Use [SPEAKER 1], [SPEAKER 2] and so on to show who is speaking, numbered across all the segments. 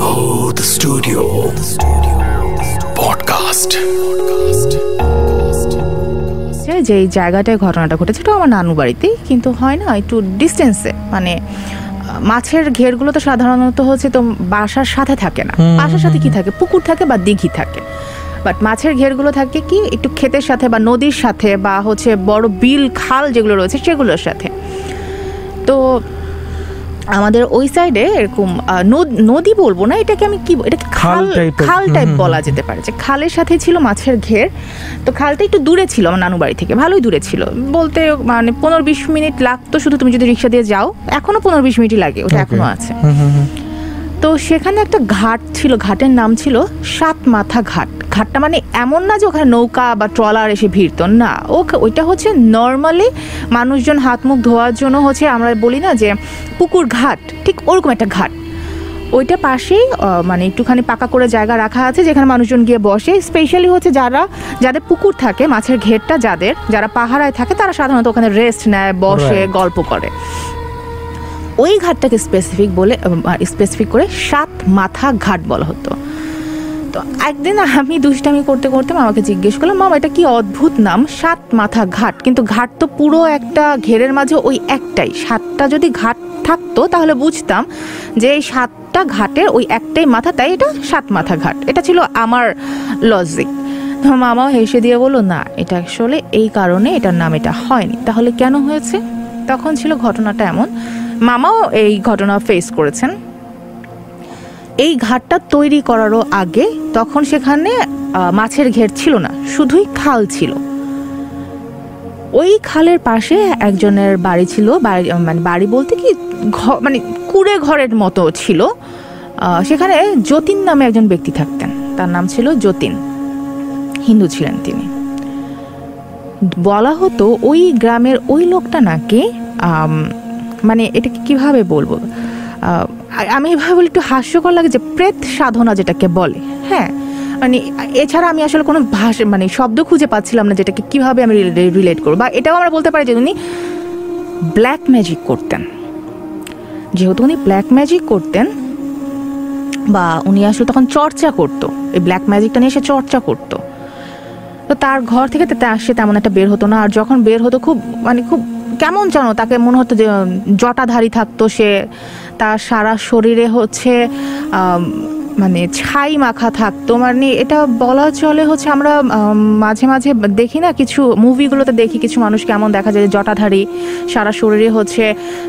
[SPEAKER 1] Mood Studio Podcast.
[SPEAKER 2] যে এই জায়গাটায় ঘটনাটা ঘটেছে এটা আমার নানু বাড়িতেই কিন্তু হয় না একটু ডিস্টেন্সে মানে মাছের ঘেরগুলো তো সাধারণত হচ্ছে তো বাসার সাথে থাকে না। বাসার সাথে কি থাকে? পুকুর থাকে বা দিঘি থাকে। বাট মাছের ঘেরগুলো থাকে কি একটু ক্ষেতের সাথে বা নদীর সাথে বা হচ্ছে বড় বিল খাল যেগুলো রয়েছে সেগুলোর সাথে। তো আমাদের ওই সাইডে এরকম নদ- বলব না এটাকে আমি কি এটাকে খাল
[SPEAKER 3] খাল
[SPEAKER 2] টাইপ বলা যেতে পারে। যে খালের সাথে ছিল মাছের ঘের। তো খালটা একটু দূরে ছিল আমার নানু বাড়ি থেকে ভালোই দূরে ছিল। বলতে মানে পনেরো বিশ মিনিট লাগতো শুধু তুমি যদি রিক্সা দিয়ে যাও। এখনও পনেরো বিশ মিনিটই লাগে ওটা. এখনও আছে। তো সেখানে একটা ঘাট ছিল ঘাটের নাম ছিল সাত মাথা ঘাট। ঘাটটা মানে এমন না যে ওখানে নৌকা বা ট্রলার এসে ভিড়তো না। ও ওইটা হচ্ছে নর্মালি মানুষজন হাত মুখ ধোয়ার জন্য হচ্ছে আমরা বলি না যে পুকুর ঘাট ঠিক ওরকম একটা ঘাট। ওইটা পাশেই মানে একটুখানি পাকা করে জায়গা রাখা আছে যেখানে মানুষজন গিয়ে বসে। স্পেশালি হচ্ছে যারা যাদের পুকুর থাকে মাছের ঘেরটা যাদের যারা পাহারায় থাকে তারা সাধারণত ওখানে রেস্ট নেয় বসে গল্প করে। ওই ঘাটটাকে স্পেসিফিক বলে স্পেসিফিক করে সাত মাথা ঘাট বলা হতো। তো একদিন আমি দুষ্টামি করতে করতে মামাকে জিজ্ঞেস করলাম, মামা, এটা কি অদ্ভুত নাম? সাত মাথা ঘাট। কিন্তু ঘাট তো পুরো একটা ঘেরের মাঝে ওই একটাই। সাতটা যদি ঘাট থাকতো তাহলে বুঝতাম যে এই সাতটা ঘাটের ওই একটাই মাথা, তাই এটা সাত মাথা ঘাট। এটা ছিল আমার লজিক মামাও হেসে দিয়ে বলল, না, এটা আসলে এই কারণে এটার নাম এটা হয়নি। তাহলে কেন হয়েছে? তখন ছিল ঘটনাটা এমন, মামাও এই ঘটনা ফেস করেছেন। এই ঘাটটা তৈরি করারও আগে তখন সেখানে মাছের ঘের ছিল না, শুধুই খাল ছিল। ওই খালের পাশে একজনের বাড়ি ছিল, বাড়ি মানে বাড়ি বলতে কি মানে কুড়ে ঘরের মতো ছিল। সেখানে যতীন নামে একজন ব্যক্তি থাকতেন, তার নাম ছিল যতীন। হিন্দু ছিলেন তিনি। বলা হতো ওই গ্রামের ওই লোকটা নাকি মানে এটাকে কীভাবে বলব? আমি এভাবে বলি, একটু হাস্যকর লাগে যে প্রেত সাধনা যেটাকে বলে। হ্যাঁ? মানে এছাড়া আমি আসলে কোনো ভাষা মানে শব্দ খুঁজে পাচ্ছিলাম না যেটাকে কীভাবে আমি রিলেট করব। বা এটাও আমরা বলতে পারি যে উনি ব্ল্যাক ম্যাজিক করতেন। যেহেতু উনি ব্ল্যাক ম্যাজিক করতেন, বা উনি আসলে তখন চর্চা করতো। এই ব্ল্যাক ম্যাজিকটা নিয়ে সে চর্চা করতো। তো তার ঘর থেকে সে তেমন একটা বের হতো না। আর যখন বের হতো খুব মানে খুব কেমন জানো তাকে মনে হতো যে জটাধারী থাকতো সে। তার সারা শরীরে হচ্ছে মানে ছাই মাখা থাকতো মানে এটা বলা চলে হচ্ছে আমরা মাঝে মাঝে দেখি না কিছু মুভিগুলোতে দেখি কিছু মানুষ কেমন দেখা যায় জটাধারী সারা শরীরে হচ্ছে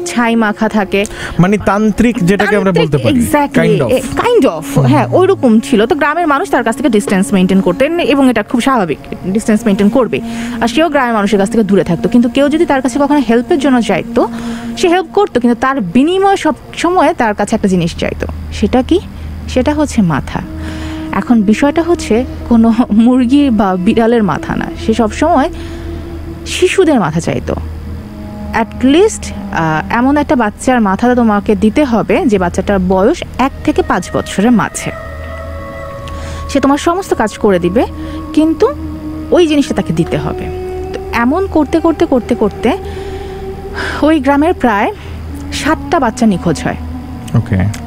[SPEAKER 2] ছাই মাখা থাকে।
[SPEAKER 3] মানে তান্ত্রিক যেটাকে আমরা বলতে পারি কাইন্ড অফ
[SPEAKER 2] কাইন্ড অফ হ্যাঁ ওইরকম ছিল। তো গ্রামের মানুষ তার কাছ থেকে ডিস্টেন্স মেনটেন করতেন এবং এটা খুব স্বাভাবিক ডিস্টেন্স মেনটেন করবে। আর সেও গ্রামের মানুষের কাছ থেকে দূরে থাকতো। কিন্তু কেউ যদি তার কাছে কখনো হেল্পের জন্য চাইতো সে হেল্প করতো কিন্তু তার বিনিময় সব সময় তার কাছে একটা জিনিস চাইতো। সেটা কি? সেটা হচ্ছে মাথা। এখন বিষয়টা হচ্ছে কোনো মুরগি বা বিড়ালের মাথা না, সে সব সময় শিশুদের মাথা চাইতো। অ্যাটলিস্ট এমন একটা বাচ্চার মাথা তোমাকে দিতে হবে যে বাচ্চাটার বয়স এক থেকে পাঁচ বছরের মাঝে। সে তোমার সমস্ত কাজ করে দিবে, কিন্তু ওই জিনিসটা তাকে দিতে হবে। তো এমন করতে করতে করতে করতে ওই গ্রামের প্রায় সাতটা বাচ্চা নিখোঁজ হয়।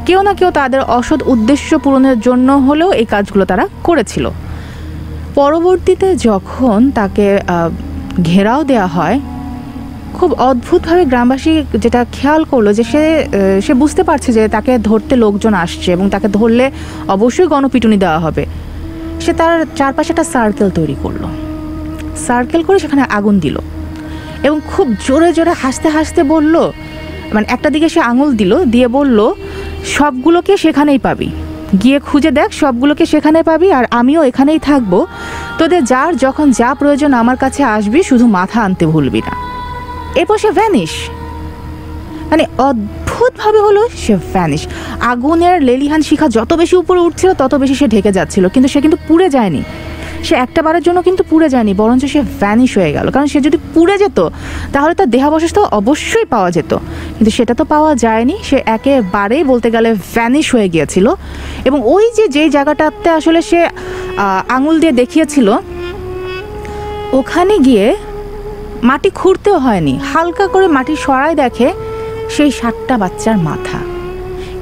[SPEAKER 2] কেউ না কেউ তাদের অসৎ উদ্দেশ্য পূরণের জন্য হলেও এই কাজগুলো তারা করেছিল। পরবর্তীতে যখন তাকে ঘেরাও দেওয়া হয়, খুব অদ্ভুতভাবে গ্রামবাসী যেটা খেয়াল করল যে সে সে বুঝতে পারছে যে তাকে ধরতে লোকজন আসছে এবং তাকে ধরলে অবশ্যই গণপিটুনি দেওয়া হবে। সে তার চারপাশে একটা সার্কেল তৈরি করল। সার্কেল করে সেখানে আগুন দিল এবং খুব জোরে জোরে হাসতে হাসতে বলল মানে একটা দিকে সে আঙুল দিল, দিয়ে বলল, সবগুলোকে সেখানেই পাবি। গিয়ে খুঁজে দেখ, সবগুলোকে সেখানে পাবি আর আমিও এখানেই থাকব। তোদের যার যখন যা প্রয়োজন আমার কাছে আসবি, শুধু মাথা আনতে ভুলবি না। এরপর সে ভ্যানিশ মানে অদ্ভুতভাবে হলো, সে ভ্যানিশ আগুনের লেলিহান শিখা যত বেশি উপরে উঠছিল, তত বেশি সে ঢেকে যাচ্ছিল, কিন্তু সে কিন্তু পুড়ে যায়নি। সে একটা বারের জন্য কিন্তু পুড়ে যায়নি, বরঞ্চ সে ভ্যানিশ হয়ে গেল। কারণ সে যদি পুড়ে যেত, তাহলে তার দেহাবশেষ তো অবশ্যই পাওয়া যেত। কিন্তু সেটা তো পাওয়া যায়নি, সে একেবারেই বলতে গেলে ভ্যানিশ হয়ে গিয়েছিল। এবং ওই যে, যেই জায়গাটাতে আসলে সে আঙুল দিয়ে দেখিয়েছিল, ওখানে গিয়ে মাটি খুঁড়তেও হয়নি। হালকা করে মাটি সরাই দেখে সেই সাতটা বাচ্চার মাথা।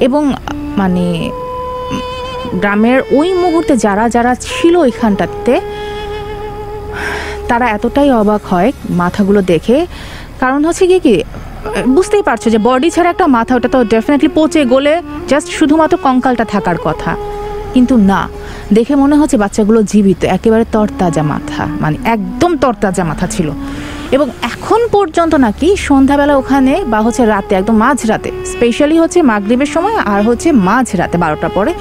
[SPEAKER 2] এবং মানে গ্রামের ওই মুহূর্তে যারা যারা ছিল ওইখানটাতে তারা এতটাই অবাক হয় মাথাগুলো দেখে। কারণ হচ্ছে কি কি, বুঝতেই পারছ যে বডি ছাড়া একটা মাথা, ওটা তো ডেফিনেটলি পচে গলে জাস্ট শুধুমাত্র কঙ্কালটা থাকার কথা। কিন্তু না, দেখে মনে হচ্ছে বাচ্চাগুলো জীবিত, একেবারে তরতাজা মাথা মানে একদম তরতাজা মাথা ছিল। এবং এখন পর্যন্ত নাকি সন্ধ্যাবেলা ওখানে বা হচ্ছে রাতে, একদম মাঝ রাতে স্পেশালি হচ্ছে মাগরীবের সময় আর হচ্ছে মাঝ রাতে বারোটা পরে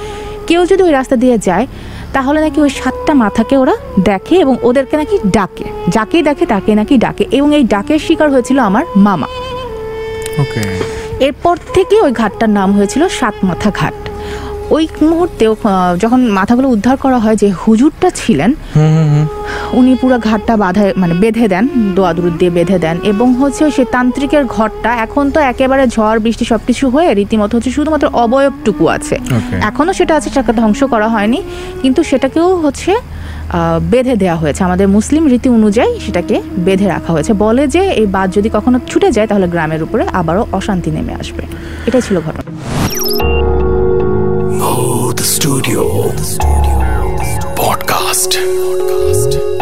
[SPEAKER 2] কেউ যদি ওই রাস্তা দিয়ে যায় তাহলে নাকি ওই সাতটা মাথাকে ওরা দেখে এবং ওদেরকে নাকি ডাকে। যাকেই দেখে তাকে নাকি ডাকে এবং এই ডাকের শিকার হয়েছিল আমার মামা।
[SPEAKER 3] ওকে
[SPEAKER 2] এরপর থেকে ওই ঘাটটার নাম হয়েছিল সাত মাথা ঘাট। ওই মুহূর্তে যখন মাথাগুলো উদ্ধার করা হয় যে হুজুরটা ছিলেন উনি পুরো ঘাটটা বাধা মানে বেঁধে দেন দোয়া দুরুদ দিয়ে বেঁধে দেন। এবং হচ্ছে সে তান্ত্রিকের ঘরটা এখন তো একেবারে ঝড় বৃষ্টি সবকিছু হয়ে রীতিমতো হচ্ছে শুধুমাত্র অবয়বটুকু আছে। এখনও সেটা আছে সেটাকে ধ্বংস করা হয়নি। কিন্তু সেটাকেও হচ্ছে বেঁধে দেওয়া হয়েছে। আমাদের মুসলিম রীতি অনুযায়ী সেটাকে বেঁধে রাখা হয়েছে। বলে যে এই বাদ যদি কখনো ছুটে যায় তাহলে গ্রামের উপরে আবারও অশান্তি নেমে আসবে। এটাই ছিল ঘটনা।
[SPEAKER 1] The studio. Podcast. Podcast.